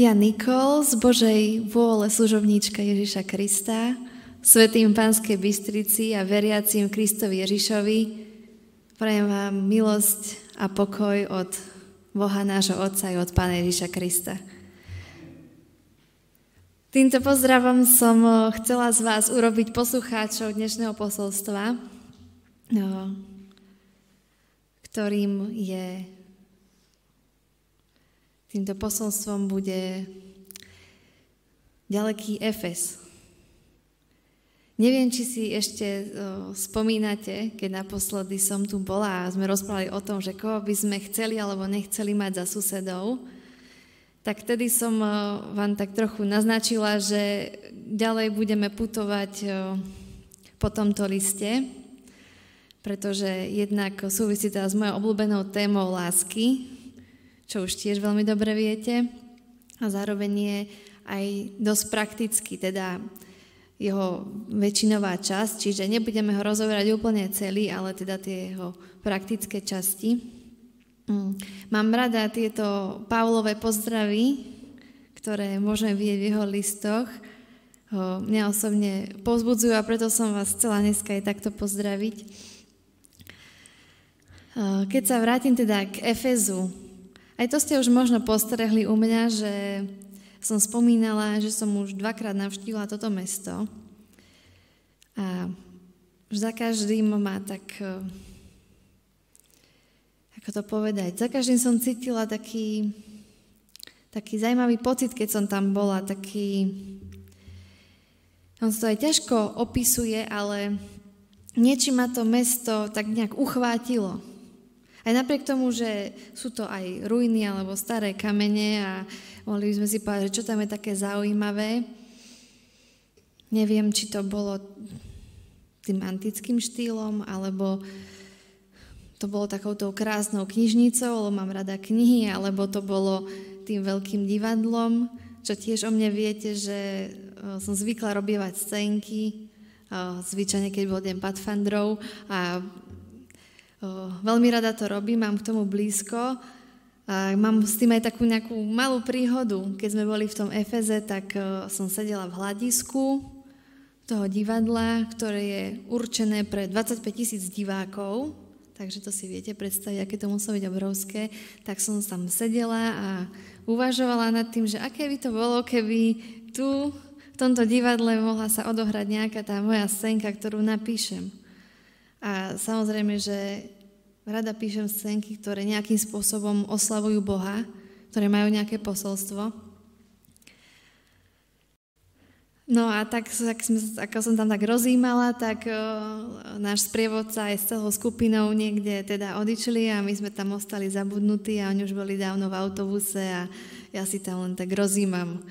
Ja Nikol z Božej vôle služobníčka Ježiša Krista, svetým Pánskej Bystrici a veriacím Kristovi Ježišovi, prajem vám milosť a pokoj od Boha nášho Otca i od Pána Ježiša Krista. Týmto pozdravom som chcela z vás urobiť poslucháčov dnešného posolstva, ktorým je Týmto posolstvom bude ďaleký Efes. Neviem, či si ešte spomínate, keď naposledy som tu bola a sme rozprávali o tom, že koho by sme chceli alebo nechceli mať za susedov, tak vtedy som vám tak trochu naznačila, že ďalej budeme putovať po tomto liste, pretože jednak súvisí teda s mojou obľúbenou témou lásky, čo už tiež veľmi dobre viete. A zároveň je aj dosť praktický, teda jeho väčšinová časť, čiže nebudeme ho rozoberať úplne celý, ale teda tie jeho praktické časti. Mm. Mám rada tieto Pavlové pozdravy, ktoré môžeme vidieť v jeho listoch. Mňa osobne pozbudzujú a preto som vás chcela dneska aj takto pozdraviť. Keď sa vrátim teda k Efezu, aj to ste už možno postrehli u mňa, že som spomínala, že som už dvakrát navštívila toto mesto a za každým ma tak, eh, ako to povedať, za každým som cítila taký, taký zaujímavý pocit, keď som tam bola, taký, on sa to aj ťažko opisuje, ale niečím ma to mesto tak nejak uchvátilo. Aj napriek tomu, že sú to aj ruiny alebo staré kamene a mohli by sme si povedať, že čo tam je také zaujímavé. Neviem, či to bolo tým antickým štýlom, alebo to bolo takouto krásnou knižnicou, lebo mám rada knihy, alebo to bolo tým veľkým divadlom, čo tiež o mne viete, že som zvykla robievať scénky, zvyčajne keď bol deň Pathfinderov a Veľmi rada to robím, mám k tomu blízko. A mám s tým aj takú nejakú malú príhodu. Keď sme boli v tom Efeze, tak som sedela v hľadisku toho divadla, ktoré je určené pre 25 tisíc divákov, takže to si viete predstaviť, aké to muselo byť obrovské. Tak som tam sedela a uvažovala nad tým, že aké by to bolo, keby tu v tomto divadle mohla sa odohrať nejaká tá moja scénka, ktorú napíšem. A samozrejme, že rada píšem scénky, ktoré nejakým spôsobom oslavujú Boha, ktoré majú nejaké posolstvo. No a tak, tak sme, ako som tam tak rozímala, tak o, náš sprievodca aj s celou skupinou niekde teda odišli a my sme tam ostali zabudnutí a oni už boli dávno v autobuse a ja si tam len tak rozímam.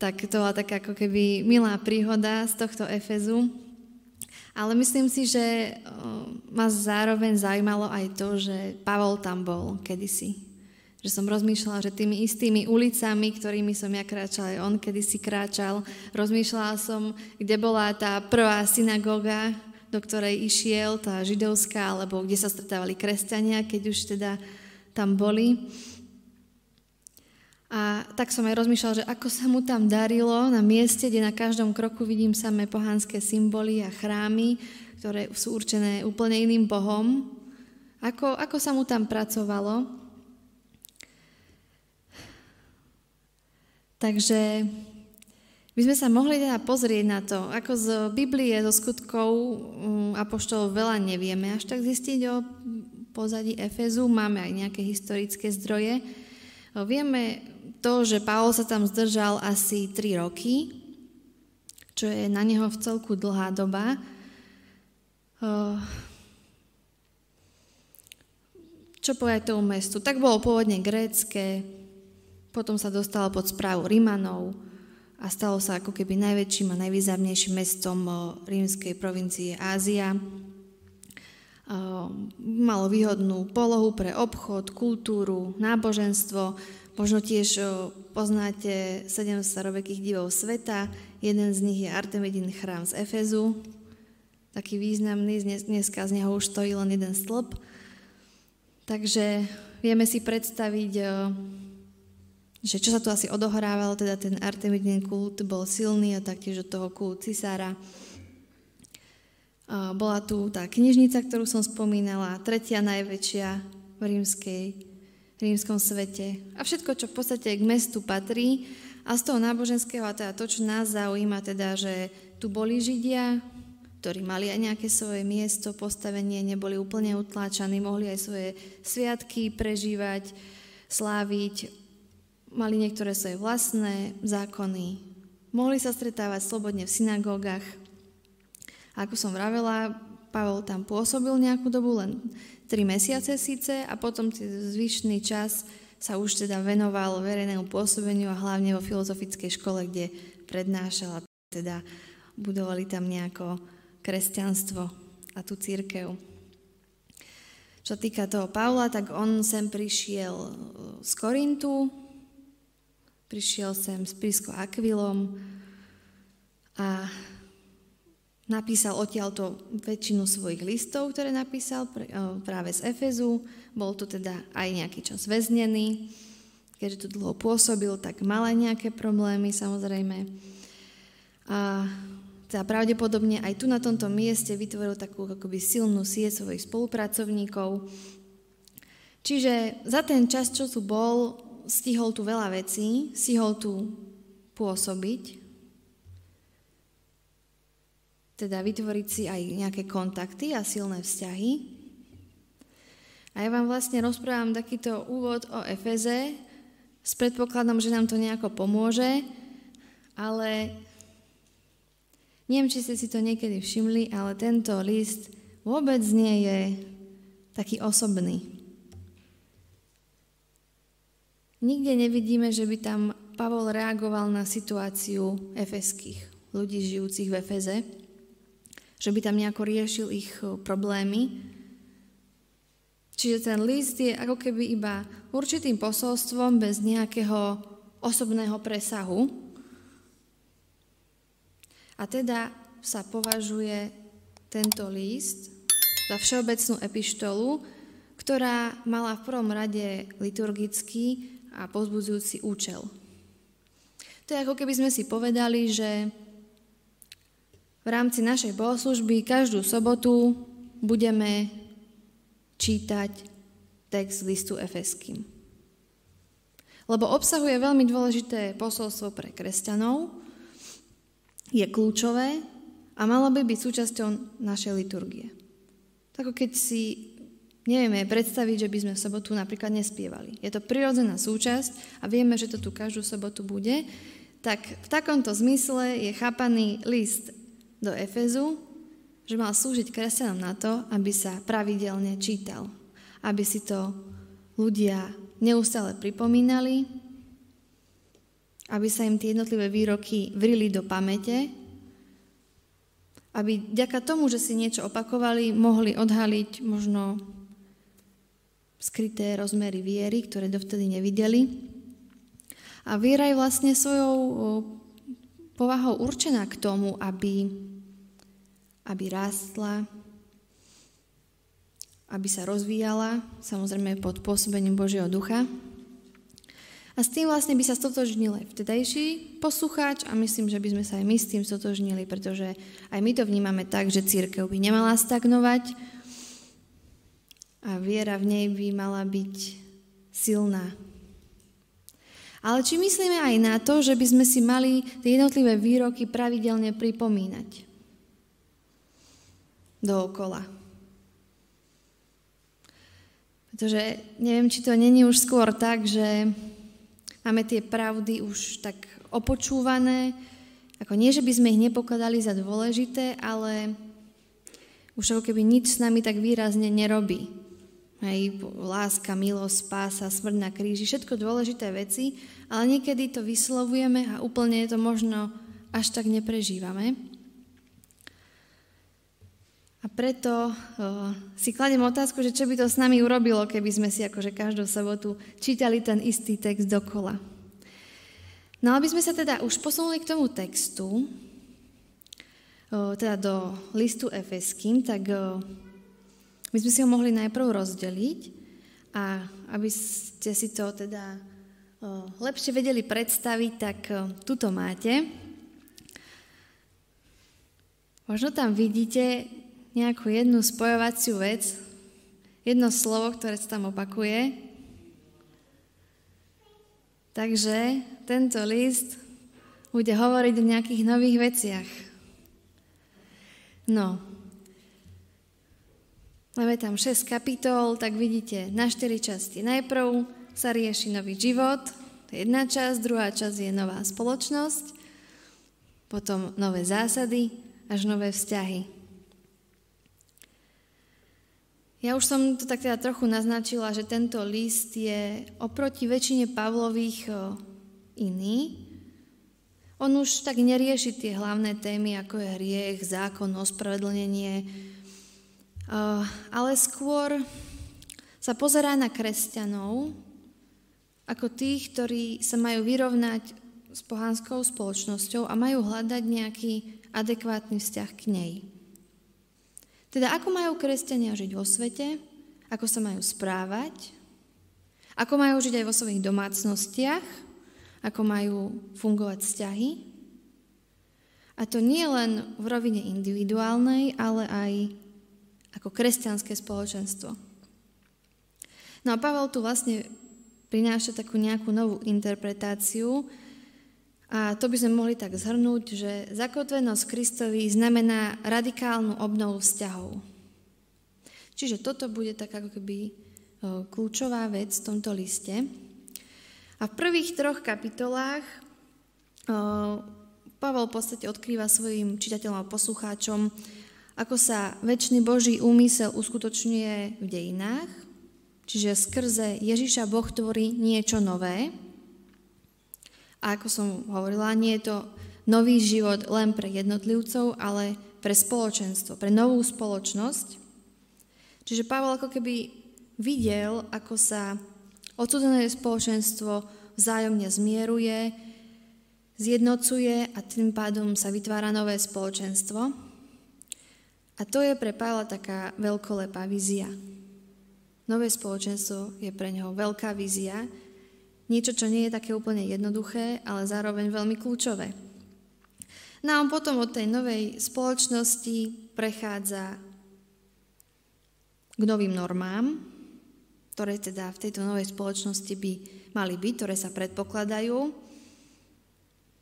Tak to bola taká ako keby milá príhoda z tohto Efezu. Ale myslím si, že ma zároveň zaujímalo aj to, že Pavol tam bol kedysi. Že som rozmýšľala, že tými istými ulicami, ktorými som ja kráčala, aj on kedysi kráčal. Rozmýšľala som, kde bola tá prvá synagóga, do ktorej išiel, tá židovská, alebo kde sa stretávali kresťania, keď už teda tam boli. A tak som aj rozmýšľala, že ako sa mu tam darilo na mieste, kde na každom kroku vidím samé pohanské symboly a chrámy, ktoré sú určené úplne iným bohom. Ako, ako sa mu tam pracovalo. Takže by sme sa mohli teda pozrieť na to, ako z Biblie, zo skutkov mm, apoštolov veľa nevieme až tak zistiť o pozadí Efezu. Máme aj nejaké historické zdroje. Vieme to, že Pavol sa tam zdržal asi 3 roky, čo je na neho v celku dlhá doba. Čo povedať tomu mestu? Tak bolo pôvodne grécké, potom sa dostalo pod správu Rimanov a stalo sa ako keby najväčším a najvýznamnejším mestom rímskej provincie Ázia. Malo výhodnú polohu pre obchod, kultúru, náboženstvo, Možno tiež poznáte sedem starovekých divov sveta. Jeden z nich je Artemidin chrám z Efezu. Taký významný, dneska z neho už stojí len jeden stĺp. Takže vieme si predstaviť že čo sa tu asi odohrávalo, teda ten Artemidin kult bol silný a taktiež od toho kult cisára. Bola tu tá knižnica, ktorú som spomínala, tretia najväčšia v rímskej, rímskom svete. A všetko, čo v podstate k mestu patrí. A z toho náboženského, a teda to, čo nás zaujíma, teda, že tu boli Židia, ktorí mali aj nejaké svoje miesto, postavenie, neboli úplne utláčaní, mohli aj svoje sviatky prežívať, sláviť, mali niektoré svoje vlastné zákony, mohli sa stretávať slobodne v synagógach. A ako som vravela, Pavel tam pôsobil nejakú dobu, len tri mesiace síce, a potom zvyšný čas sa už teda venoval verejnému pôsobeniu a hlavne vo filozofickej škole, kde prednášal a teda budovali tam nejako kresťanstvo a tú církev. Čo týka toho Pavla, tak on sem prišiel z Korintu, Prišiel sem s Prisco Akvilom a napísal odtiaľto väčšinu svojich listov, ktoré napísal práve z Efezu. Bol tu teda aj nejaký čas väznený. Keďže tu dlho pôsobil, tak mal aj nejaké problémy samozrejme. A teda pravdepodobne aj tu na tomto mieste vytvoril takú akoby silnú sieť svojich spolupracovníkov. Čiže za ten čas, čo tu bol, stihol tu veľa vecí, stihol tu pôsobiť, teda vytvoriť si aj nejaké kontakty a silné vzťahy. A ja vám vlastne rozprávam takýto úvod o Efeze s predpokladom, že nám to nejako pomôže, ale neviem, či ste si to niekedy všimli, ale tento list vôbec nie je taký osobný. Nikde nevidíme, že by tam Pavol reagoval na situáciu efeských ľudí žijúcich v Efeze, že by tam nejako riešil ich eh, problémy. Čiže ten list je ako keby iba určitým posolstvom bez nejakého osobného presahu. A teda sa považuje tento list za všeobecnú epištolu, ktorá mala v prvom rade liturgický a pozbudzujúci účel. To je ako keby sme si povedali, že v rámci našej bohoslužby každú sobotu budeme čítať text listu Efeským. Lebo obsahuje veľmi dôležité posolstvo pre kresťanov, je kľúčové a malo by byť súčasťou našej liturgie. Tak keď si nevieme predstaviť, že by sme v sobotu napríklad nespievali. Je to prirodzená súčasť a vieme, že to tu každú sobotu bude, tak v takomto zmysle je chápaný list do Efezu, že mal slúžiť kresťanom na to, aby sa pravidelne čítal, aby si to ľudia neustále pripomínali, aby sa im tie jednotlivé výroky vrili do pamäte, aby ďaká tomu, že si niečo opakovali, mohli odhaliť možno skryté rozmery viery, ktoré dovtedy nevideli. A viera je vlastne svojou povahou určená k tomu, aby, aby rástla, aby sa rozvíjala, samozrejme pod pôsobením Božieho ducha. A s tým vlastne by sa stotožnil aj vtedajší poslucháč a myslím, že by sme sa aj my s tým stotožnili, pretože aj my to vnímame tak, že církev by nemala stagnovať, a viera v nej by mala byť silná. Ale či myslíme aj na to, že by sme si mali tie jednotlivé výroky pravidelne pripomínať dookola. Pretože neviem, či to není už skôr tak, že máme tie pravdy už tak opočúvané, ako nie, že by sme ich nepokladali za dôležité, ale už ako keby nič s nami tak výrazne nerobí. Hej, láska, milosť, spása, smrť na kríži, všetko dôležité veci, ale niekedy to vyslovujeme a úplne to možno až tak neprežívame. A preto o, si kladem otázku, že čo by to s nami urobilo, keby sme si akože každú sobotu čítali ten istý text dokola. No aby sme sa teda už posunuli k tomu textu, o, teda do listu Efeským, tak o, my sme si ho mohli najprv rozdeliť a aby ste si to teda lepšie vedeli predstaviť, tak tuto máte. Možno tam vidíte nejakú jednu spojovaciu vec, jedno slovo, ktoré sa tam opakuje. Takže tento list bude hovoriť o nejakých nových veciach. No, máme tam 6 kapitol, tak vidíte na 4 časti. Najprv sa rieši nový život, to je jedna časť, druhá časť je nová spoločnosť, potom nové zásady, až nové vzťahy. Ja už som to tak teda trochu naznačila, že tento list je oproti väčšine Pavlových iný, on už tak nerieši tie hlavné témy, ako je hriech, zákon, ospravedlnenie, eh, ale skôr sa pozerá na kresťanov ako tých, ktorí sa majú vyrovnať s pohanskou spoločnosťou a majú hľadať nejaký adekvátny vzťah k nej. Teda ako majú kresťania žiť vo svete, ako sa majú správať, ako majú žiť aj vo svojich domácnostiach, ako majú fungovať vzťahy. A to nie len v rovine individuálnej, ale aj ako kresťanské spoločenstvo. No a Pavel tu vlastne prináša takú nejakú novú interpretáciu a to by sme mohli tak zhrnúť, že zakotvenosť Kristovi znamená radikálnu obnovu vzťahov. Čiže toto bude tak ako keby kľúčová vec v tomto liste. A v prvých troch kapitolách Pavel v podstate odkrýva svojim čitateľom a poslucháčom, ako sa väčší Boží úmysel uskutočňuje v dejinách, čiže skrze Ježiša Boh tvorí niečo nové. A ako som hovorila, nie je to nový život len pre jednotlivcov, ale pre spoločenstvo, pre novú spoločnosť. Čiže Pavel ako keby videl, ako sa Odsúdené spoločenstvo vzájomne zmieruje, zjednocuje a tým pádom sa vytvára nové spoločenstvo. A to je pre Pavla taká veľkolepá vízia. Nové spoločenstvo je pre neho veľká vízia, niečo, čo nie je také úplne jednoduché, ale zároveň veľmi kľúčové. No a on potom od tej novej spoločnosti prechádza k novým normám, ktoré teda v tejto novej spoločnosti by mali byť, ktoré sa predpokladajú.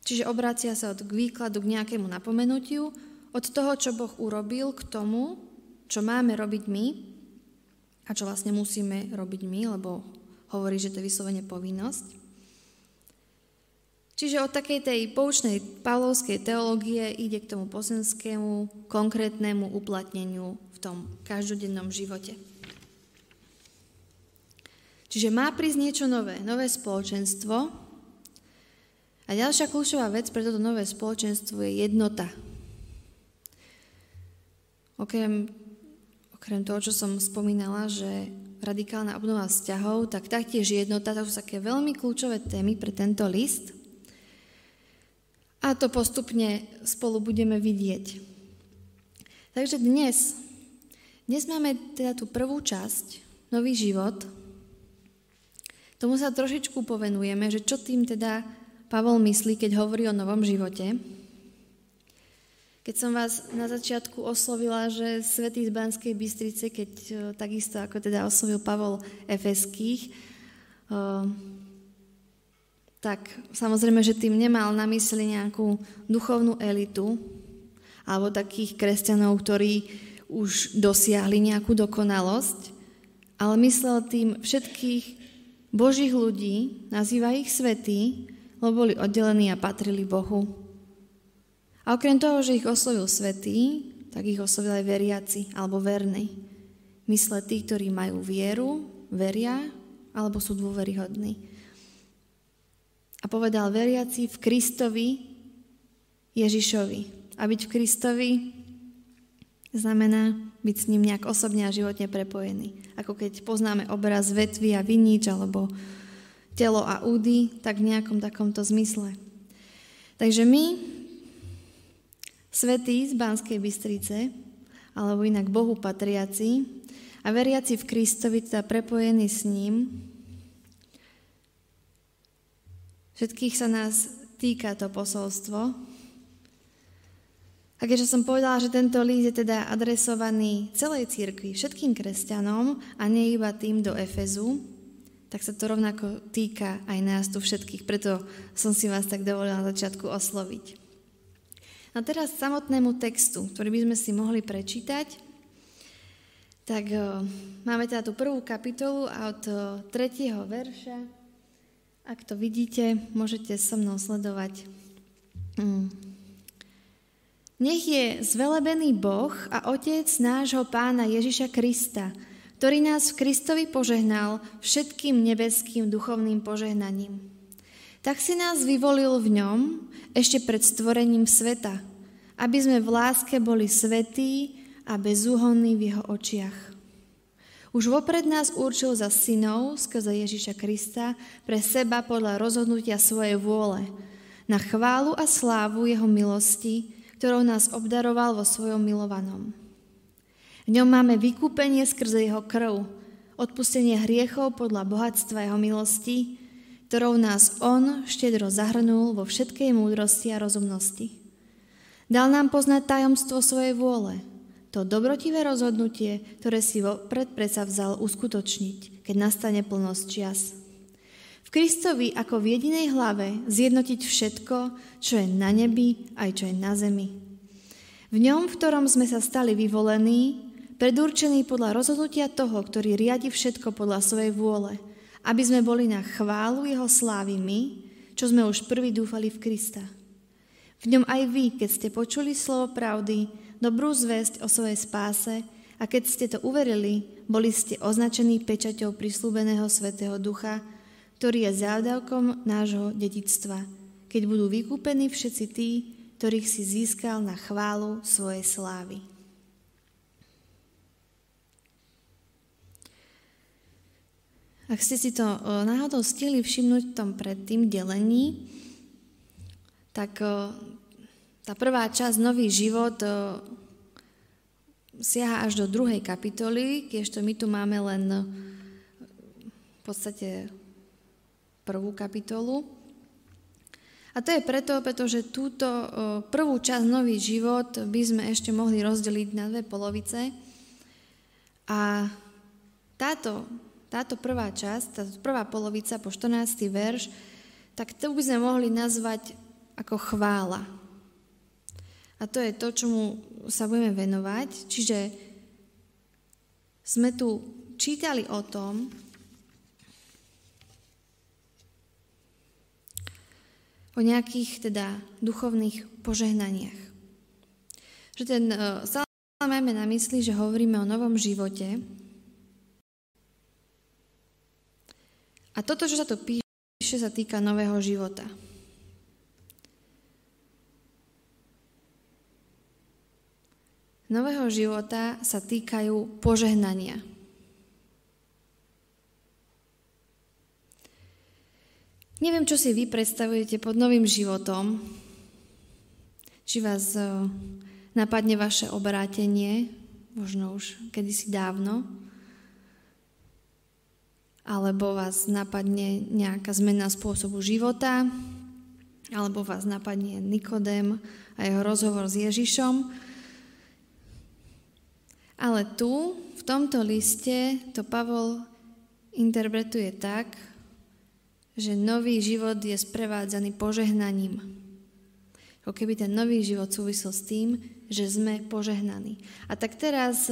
Čiže obracia sa od výkladu k nejakému napomenutiu, od toho, čo Boh urobil, k tomu, čo máme robiť my a čo vlastne musíme robiť my, lebo hovorí, že to je vyslovene povinnosť. Čiže od takej tej poučnej pavlovskej teológie ide k tomu pozemskému, konkrétnemu uplatneniu v tom každodennom živote. Čiže má prísť niečo nové, nové spoločenstvo. A ďalšia kľúčová vec pre toto nové spoločenstvo je jednota. Okrem, okrem toho, čo som spomínala, že radikálna obnova vzťahov, tak taktiež jednota, to sú také veľmi kľúčové témy pre tento list. A to postupne spolu budeme vidieť. Takže dnes, dnes máme teda tú prvú časť, nový život, Tomu sa trošičku povenujeme, že čo tým teda Pavol myslí, keď hovorí o novom živote. Keď som vás na začiatku oslovila, že svetý z Banskej Bystrice, keď e, takisto ako teda oslovil Pavol Efeských, e, tak samozrejme, že tým nemal na mysli nejakú duchovnú elitu alebo takých kresťanov, ktorí už dosiahli nejakú dokonalosť, ale myslel tým všetkých Božích ľudí, nazýva ich svetí, lebo boli oddelení a patrili Bohu. A okrem toho, že ich oslovil svetí, tak ich oslovil aj veriaci alebo verní. Mysle tí, ktorí majú vieru, veria alebo sú dôveryhodní. A povedal veriaci v Kristovi Ježišovi. A byť v Kristovi znamená byť s ním nejak osobne a životne prepojený. Ako keď poznáme obraz vetvy a vinič alebo telo a údy, tak v nejakom takomto zmysle. Takže my, svetí z Banskej Bystrice, alebo inak Bohu patriaci a veriaci v Kristovi, teda prepojení s ním, Všetkých sa nás týka to posolstvo. A keďže som povedala, že tento list je teda adresovaný celej cirkvi, všetkým kresťanom a nie iba tým do Efezu, tak sa to rovnako týka aj nás tu všetkých. Preto som si vás tak dovolila na začiatku osloviť. A teraz samotnému textu, ktorý by sme si mohli prečítať. Tak o, máme teda tú prvú kapitolu a od o, tretieho verša, ak to vidíte, môžete so mnou sledovať. Mm. Nech je zvelebený Boh a Otec nášho Pána Ježiša Krista, ktorý nás v Kristovi požehnal všetkým nebeským duchovným požehnaním. Tak si nás vyvolil v ňom ešte pred stvorením sveta, aby sme v láske boli svetí a bezúhonní v jeho očiach. Už vopred nás určil za synov skrze Ježiša Krista pre seba podľa rozhodnutia svojej vôle, na chválu a slávu jeho milosti, ktorou nás obdaroval vo svojom milovanom. V ňom máme vykúpenie skrze jeho krv, odpustenie hriechov podľa bohatstva jeho milosti, ktorou nás on štedro zahrnul vo všetkej múdrosti a rozumnosti. Dal nám poznať tajomstvo svojej vôle, to dobrotivé rozhodnutie, ktoré si vopred predsa vzal uskutočniť, keď nastane plnosť čias. V Kristovi ako v jedinej hlave zjednotiť všetko, čo je na nebi aj čo je na zemi. V ňom, v ktorom sme sa stali vyvolení, predurčení podľa rozhodnutia toho, ktorý riadi všetko podľa svojej vôle, aby sme boli na chválu jeho slávy my, čo sme už prvý dúfali v Krista. V ňom aj vy, keď ste počuli slovo pravdy, dobrú zväzť o svojej spáse a keď ste to uverili, boli ste označení pečaťou prislúbeného Svetého Ducha, ktorý je závdavkom nášho dedictva, keď budú vykúpení všetci tí, ktorých si získal na chválu svojej slávy. Ak ste si to náhodou stihli všimnúť v tom predtým delení, tak tá prvá časť, Nový život, siaha až do druhej kapitoly, kiežto my tu máme len v podstate prvú kapitolu. A to je preto, pretože túto prvú časť Nový život by sme ešte mohli rozdeliť na dve polovice. A táto, táto prvá časť, táto prvá polovica po 14. verš, tak to by sme mohli nazvať ako chvála. A to je to, čomu sa budeme venovať. Čiže sme tu čítali o tom, o nejakých teda duchovných požehnaniach. Že ten uh, máme na mysli, že hovoríme o novom živote. A toto, čo sa tu píše, sa týka nového života. Nového života sa týkajú požehnania. Neviem, čo si vy predstavujete pod novým životom. Či vás e, napadne vaše obrátenie, možno už kedysi dávno, alebo vás napadne nejaká zmena spôsobu života, alebo vás napadne Nikodem a jeho rozhovor s Ježišom. Ale tu, v tomto liste, to Pavol interpretuje tak, že nový život je sprevádzaný požehnaním. Ako keby ten nový život súvisel s tým, že sme požehnaní. A tak teraz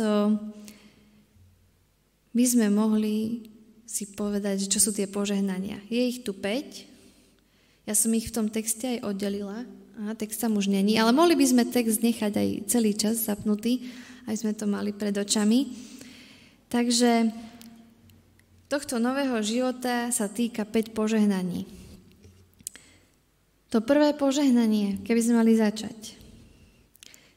by sme mohli si povedať, čo sú tie požehnania. Je ich tu 5. Ja som ich v tom texte aj oddelila. A text tam už není. Ale mohli by sme text nechať aj celý čas zapnutý, aj sme to mali pred očami. Takže tohto nového života sa týka 5 požehnaní. To prvé požehnanie, keby sme mali začať,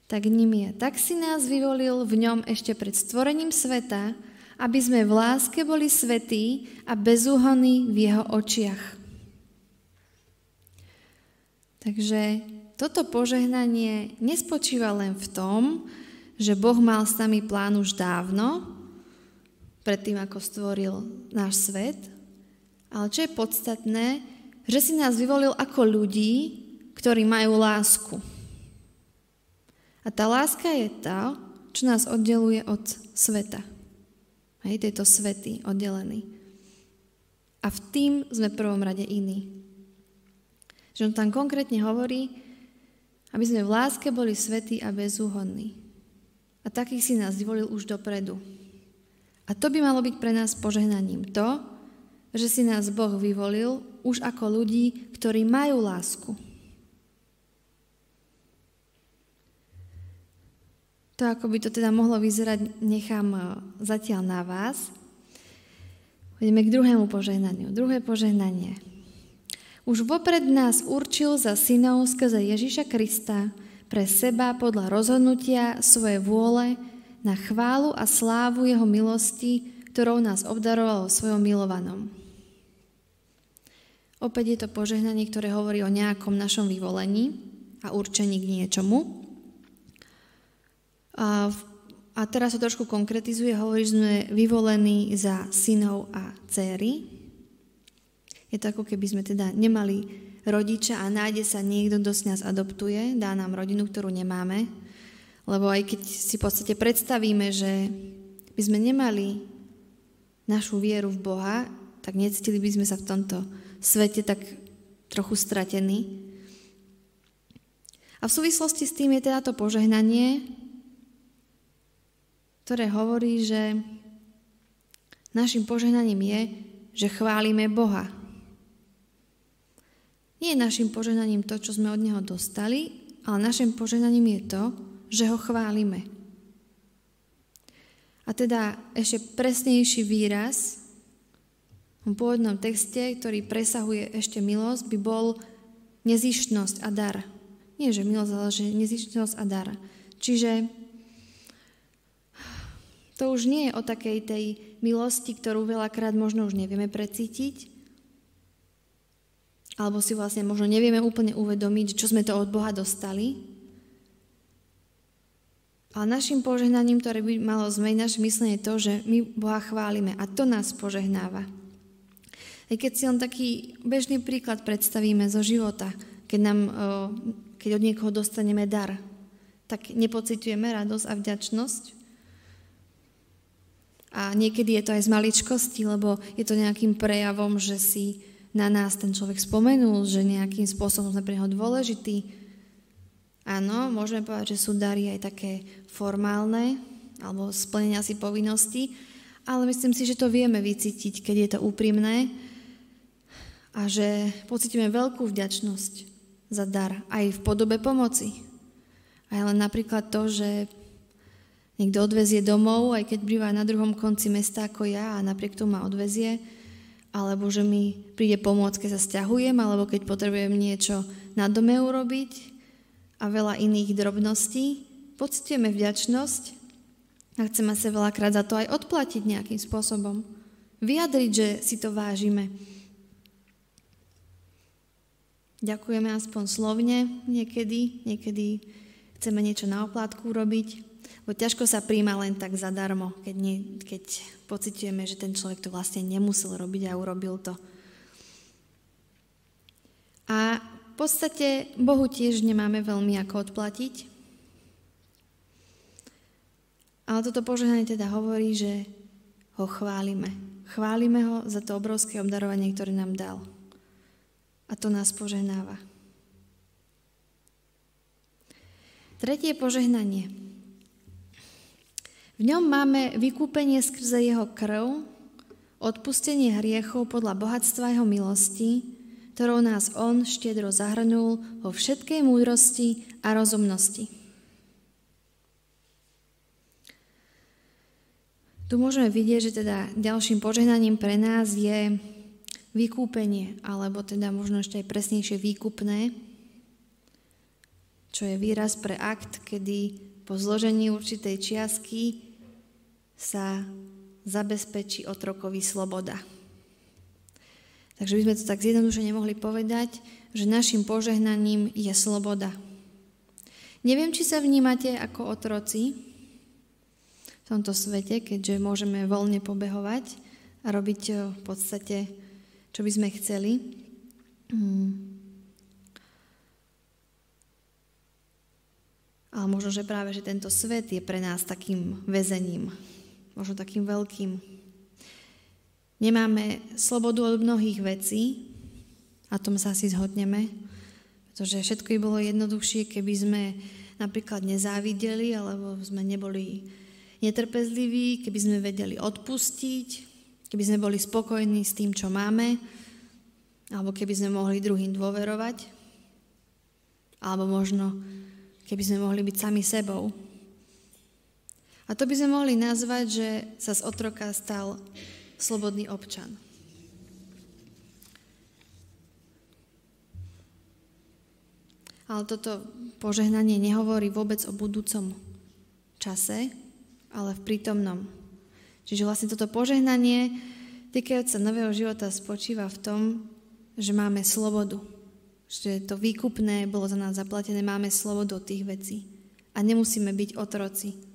tak ním je, tak si nás vyvolil v ňom ešte pred stvorením sveta, aby sme v láske boli svetí a bezúhonní v jeho očiach. Takže toto požehnanie nespočíva len v tom, že Boh mal s nami plán už dávno, predtým, ako stvoril náš svet. Ale čo je podstatné, že si nás vyvolil ako ľudí, ktorí majú lásku. A tá láska je tá, čo nás oddeluje od sveta. Hej, tejto svety oddelený. A v tým sme v prvom rade iní. Že on tam konkrétne hovorí, aby sme v láske boli svetí a bezúhodní. A takých si nás vyvolil už dopredu. A to by malo byť pre nás požehnaním. To, že si nás Boh vyvolil už ako ľudí, ktorí majú lásku. To, ako by to teda mohlo vyzerať, nechám eh, zatiaľ na vás. Poďme k druhému požehnaniu. Druhé požehnanie. Už vopred nás určil za synov skrze Ježiša Krista pre seba podľa rozhodnutia svojej vôle na chválu a slávu jeho milosti, ktorou nás obdaroval svojom milovanom. Opäť je to požehnanie, ktoré hovorí o nejakom našom vyvolení a určení k niečomu. A a teraz sa trošku konkretizuje, hovorí, že sme vyvolení za synov a céry. Je to ako keby sme teda nemali rodiča a nájde sa niekto, kto s nás adoptuje, dá nám rodinu, ktorú nemáme. Lebo aj keď si v podstate predstavíme, že by sme nemali našu vieru v Boha, tak necítili by sme sa v tomto svete tak trochu stratení. A v súvislosti s tým je teda to požehnanie, ktoré hovorí, že našim požehnaním je, že chválime Boha. Nie je našim požehnaním to, čo sme od Neho dostali, ale našim požehnaním je to, že Ho chválime. A teda ešte presnejší výraz v pôvodnom texte, ktorý presahuje ešte milosť, by bol nezištnosť a dar. Nie, že milosť, ale že nezištnosť a dar. Čiže to už nie je o takej tej milosti, ktorú veľakrát možno už nevieme precítiť, alebo si vlastne možno nevieme úplne uvedomiť, čo sme to od Boha dostali. Ale našim požehnaním, ktoré by malo zmeniť naše myslenie, je to, že my Boha chválime a to nás požehnáva. Aj keď si len taký bežný príklad predstavíme zo života, keď, nám, keď od niekoho dostaneme dar, tak nepocitujeme radosť a vďačnosť, a niekedy je to aj z maličkosti, lebo je to nejakým prejavom, že si na nás ten človek spomenul, že nejakým spôsobom sme pre neho dôležitý. Áno, môžeme povedať, že sú dary aj také formálne, alebo splnenia si povinnosti, ale myslím si, že to vieme vycítiť, keď je to úprimné a že pocítime veľkú vďačnosť za dar aj v podobe pomoci. Aj len napríklad to, že niekto odvezie domov, aj keď býva na druhom konci mesta ako ja a napriek tomu ma odvezie, alebo že mi príde pomôcť, keď sa stiahujem, alebo keď potrebujem niečo na dome urobiť a veľa iných drobností. Pocitujeme vďačnosť a chceme sa veľakrát za to aj odplatiť nejakým spôsobom. Vyjadriť, že si to vážime. Ďakujeme aspoň slovne niekedy, niekedy chceme niečo na oplátku urobiť. Bo ťažko sa príjma len tak zadarmo, keď, nie, keď pocitujeme, že ten človek to vlastne nemusel robiť a urobil to. A v podstate Bohu tiež nemáme veľmi ako odplatiť. Ale toto požehnanie teda hovorí, že ho chválime. Chválime ho za to obrovské obdarovanie, ktoré nám dal. A to nás požehnáva. Tretie požehnanie. V ňom máme vykúpenie skrze jeho krv, odpustenie hriechov podľa bohatstva jeho milosti, ktorou nás on štiedro zahrnul vo všetkej múdrosti a rozumnosti. Tu môžeme vidieť, že teda ďalším požehnaním pre nás je vykúpenie, alebo teda možno ešte aj presnejšie výkupné, čo je výraz pre akt, kedy po zložení určitej čiastky sa zabezpečí otrokovi sloboda. Takže by sme to tak zjednodušene mohli povedať, že našim požehnaním je sloboda. Neviem, či sa vnímate ako otroci v tomto svete, keďže môžeme voľne pobehovať a robiť eh, v podstate, čo by sme chceli. Hmm. Ale možno, že práve, že tento svet je pre nás takým väzením, možno takým veľkým. Nemáme slobodu od mnohých vecí, a tom sa asi zhodneme, pretože všetko by bolo jednoduchšie, keby sme napríklad nezávideli, alebo sme neboli netrpezliví, keby sme vedeli odpustiť, keby sme boli spokojní s tým, čo máme, alebo keby sme mohli druhým dôverovať, alebo možno keby sme mohli byť sami sebou. A to by sme mohli nazvať, že sa z otroka stal slobodný občan. Ale toto požehnanie nehovorí vôbec o budúcom čase, ale v prítomnom. Čiže vlastne toto požehnanie týkajúce nového života spočíva v tom, že máme slobodu že to výkupné bolo za nás zaplatené, máme slobodu od tých vecí a nemusíme byť otroci.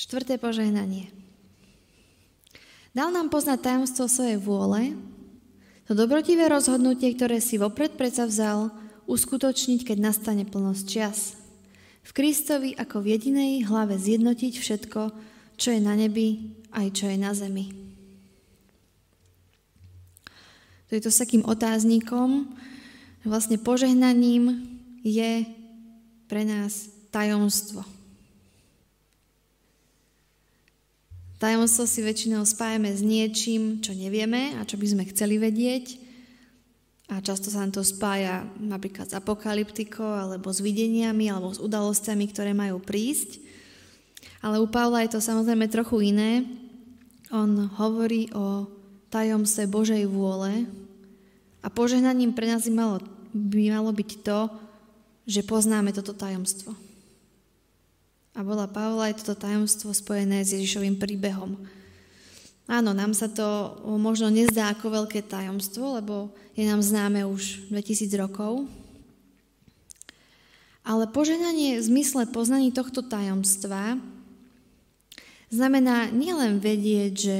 Štvrté požehnanie. Dal nám poznať tajomstvo svojej vôle, to dobrotivé rozhodnutie, ktoré si vopred predsa vzal, uskutočniť, keď nastane plnosť čas. V Kristovi ako v jedinej hlave zjednotiť všetko, čo je na nebi, aj čo je na zemi. To je to s takým otáznikom. Vlastne požehnaním je pre nás tajomstvo. Tajomstvo si väčšinou spájame s niečím, čo nevieme a čo by sme chceli vedieť. A často sa nám to spája napríklad s apokalyptikou, alebo s videniami, alebo s udalosťami, ktoré majú prísť. Ale u Pavla je to samozrejme trochu iné. On hovorí o tajomstve Božej vôle, a požehnaním pre nás by malo, by malo byť to, že poznáme toto tajomstvo. A bola Pavla aj toto tajomstvo spojené s Ježišovým príbehom. Áno, nám sa to možno nezdá ako veľké tajomstvo, lebo je nám známe už 2000 rokov. Ale požehnanie v zmysle poznaní tohto tajomstva znamená nielen vedieť, že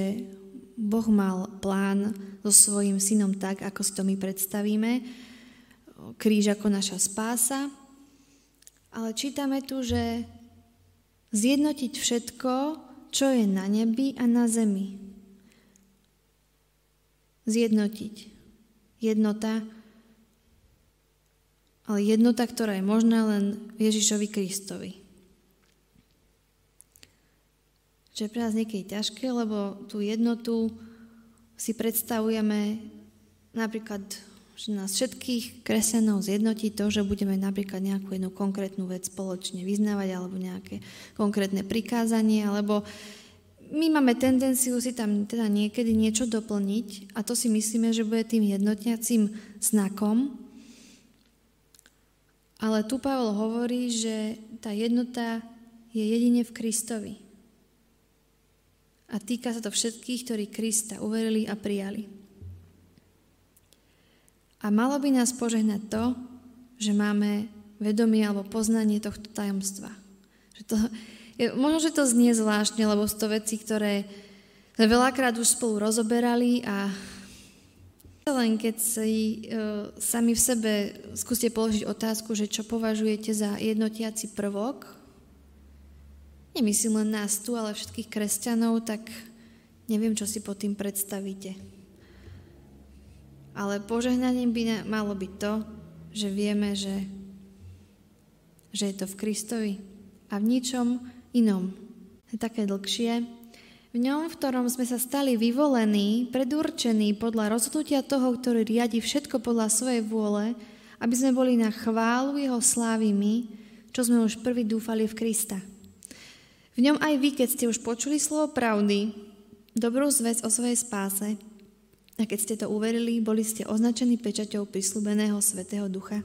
Boh mal plán so svojím synom tak, ako si to my predstavíme, kríž ako naša spása, ale čítame tu, že zjednotiť všetko, čo je na nebi a na zemi. Zjednotiť. Jednota, ale jednota, ktorá je možná len Ježišovi Kristovi. Čo je pre nás niekedy ťažké, lebo tú jednotu si predstavujeme napríklad, že nás všetkých kresťanov zjednotí to, že budeme napríklad nejakú jednu konkrétnu vec spoločne vyznávať alebo nejaké konkrétne prikázanie, alebo my máme tendenciu si tam teda niekedy niečo doplniť a to si myslíme, že bude tým jednotňacím znakom. Ale tu Pavel hovorí, že tá jednota je jedine v Kristovi a týka sa to všetkých, ktorí Krista uverili a prijali. A malo by nás požehnať to, že máme vedomie alebo poznanie tohto tajomstva. Že to, je, možno, že to znie zvláštne, lebo sú to veci, ktoré sme veľakrát už spolu rozoberali a len keď si uh, sami v sebe skúste položiť otázku, že čo považujete za jednotiaci prvok nemyslím len nás tu, ale všetkých kresťanov, tak neviem, čo si pod tým predstavíte. Ale požehnaním by malo byť to, že vieme, že, že je to v Kristovi a v ničom inom. Je také dlhšie. V ňom, v ktorom sme sa stali vyvolení, predurčení podľa rozhodnutia toho, ktorý riadi všetko podľa svojej vôle, aby sme boli na chválu jeho slávy my, čo sme už prvý dúfali v Krista. V ňom aj vy, keď ste už počuli slovo pravdy, dobrú zväz o svojej spáse, a keď ste to uverili, boli ste označení pečaťou prislúbeného Svetého Ducha,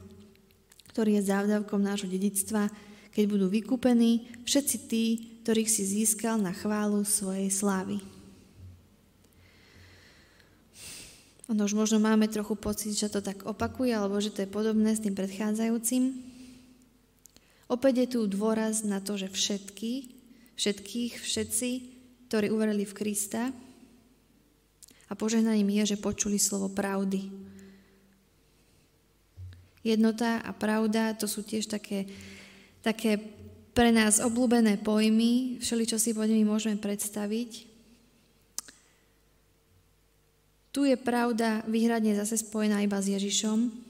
ktorý je závdavkom nášho dedictva, keď budú vykúpení všetci tí, ktorých si získal na chválu svojej slávy. Ono už možno máme trochu pocit, že to tak opakuje, alebo že to je podobné s tým predchádzajúcim. Opäť je tu dôraz na to, že všetky všetkých, všetci, ktorí uverili v Krista. A požehnaním je, že počuli slovo pravdy. Jednota a pravda, to sú tiež také, také pre nás obľúbené pojmy, všeli, čo si pod nimi môžeme predstaviť. Tu je pravda výhradne zase spojená iba s Ježišom,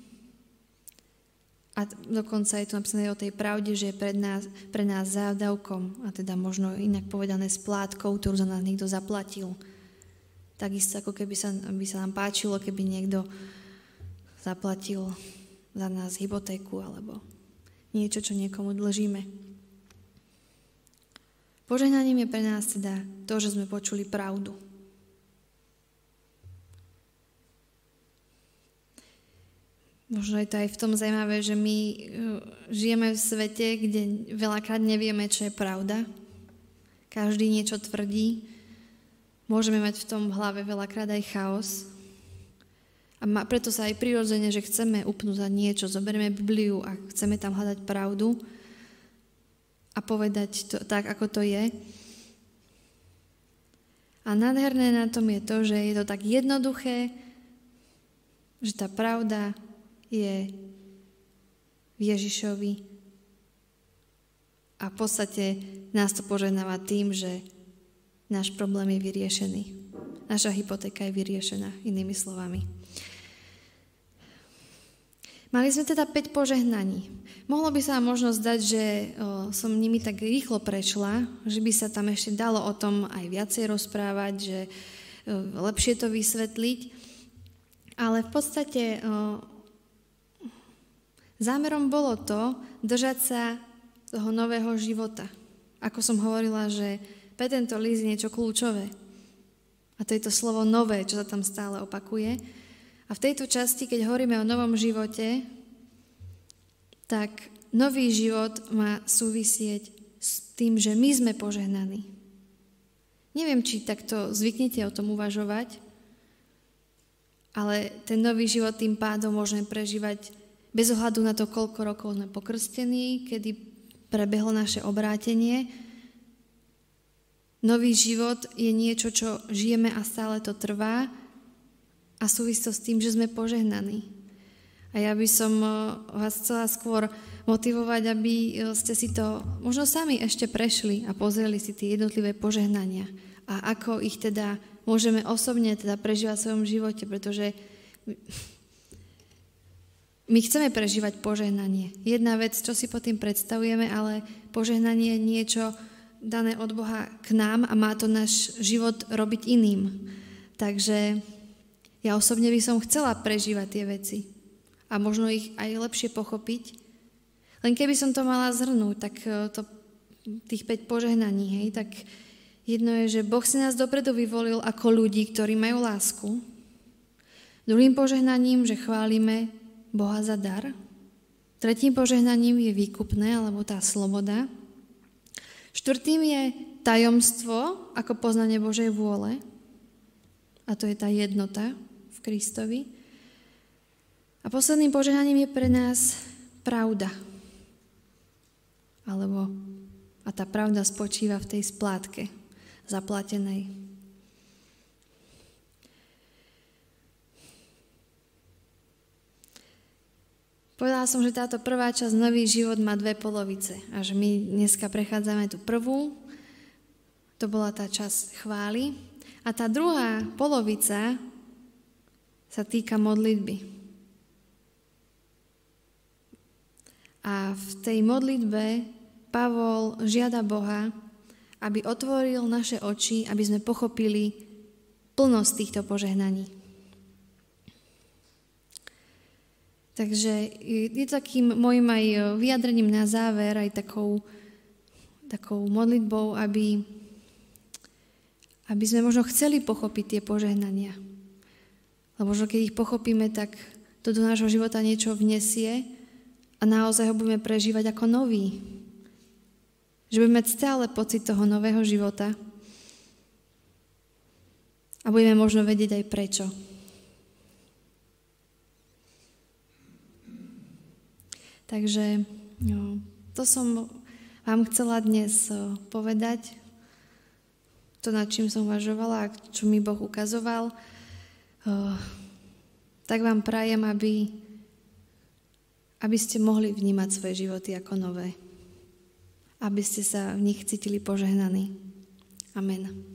a dokonca je tu napísané o tej pravde, že je pred nás, pre nás zádavkom, a teda možno inak povedané splátkou, ktorú za nás niekto zaplatil. Takisto ako keby sa, by sa nám páčilo, keby niekto zaplatil za nás hypotéku alebo niečo, čo niekomu dlžíme. Požehnaním je pre nás teda to, že sme počuli pravdu. Možno je to aj v tom zaujímavé, že my uh, žijeme v svete, kde veľakrát nevieme, čo je pravda. Každý niečo tvrdí. Môžeme mať v tom v hlave veľakrát aj chaos. A ma, preto sa aj prirodzene, že chceme upnúť za niečo, zoberieme Bibliu a chceme tam hľadať pravdu a povedať to tak, ako to je. A nádherné na tom je to, že je to tak jednoduché, že tá pravda je v Ježišovi a v podstate nás to požehnáva tým, že náš problém je vyriešený. Naša hypotéka je vyriešená, inými slovami. Mali sme teda 5 požehnaní. Mohlo by sa možno zdať, že o, som nimi tak rýchlo prešla, že by sa tam ešte dalo o tom aj viacej rozprávať, že o, lepšie to vysvetliť. Ale v podstate o, Zámerom bolo to držať sa toho nového života. Ako som hovorila, že pre tento list je niečo kľúčové. A to je to slovo nové, čo sa tam stále opakuje. A v tejto časti, keď hovoríme o novom živote, tak nový život má súvisieť s tým, že my sme požehnaní. Neviem, či takto zvyknete o tom uvažovať, ale ten nový život tým pádom môžeme prežívať bez ohľadu na to, koľko rokov sme pokrstení, kedy prebehlo naše obrátenie. Nový život je niečo, čo žijeme a stále to trvá a súvisí s tým, že sme požehnaní. A ja by som eh, vás chcela skôr motivovať, aby eh, ste si to možno sami ešte prešli a pozreli si tie jednotlivé požehnania a ako ich teda môžeme osobne teda prežívať v svojom živote, pretože my chceme prežívať požehnanie. Jedna vec, čo si pod tým predstavujeme, ale požehnanie je niečo dané od Boha k nám a má to náš život robiť iným. Takže ja osobne by som chcela prežívať tie veci a možno ich aj lepšie pochopiť. Len keby som to mala zhrnúť, tak e, to, tých 5 požehnaní, hej, tak jedno je, že Boh si nás dopredu vyvolil ako ľudí, ktorí majú lásku. Druhým požehnaním, že chválime Boha za dar. Tretím požehnaním je výkupné, alebo tá sloboda. Štvrtým je tajomstvo, ako poznanie Božej vôle. A to je tá jednota v Kristovi. A posledným požehnaním je pre nás pravda. Alebo, a tá pravda spočíva v tej splátke zaplatenej. Povedala som, že táto prvá časť Nový život má dve polovice a že my dneska prechádzame tú prvú, to bola tá časť chvály, a tá druhá polovica sa týka modlitby. A v tej modlitbe Pavol žiada Boha, aby otvoril naše oči, aby sme pochopili plnosť týchto požehnaní. Takže je takým môjim aj e, vyjadrením na záver, aj takou, takou modlitbou, aby, aby sme možno chceli pochopiť tie požehnania. Lebo možno keď ich pochopíme, tak to do nášho života niečo vnesie a naozaj ho budeme prežívať ako nový. Že budeme mať stále pocit toho nového života a budeme možno vedieť aj prečo. Takže no, to som vám chcela dnes povedať, to, nad čím som uvažovala a čo mi Boh ukazoval. oh, tak vám prajem, aby, aby ste mohli vnímať svoje životy ako nové. Aby ste sa v nich cítili požehnaní. Amen.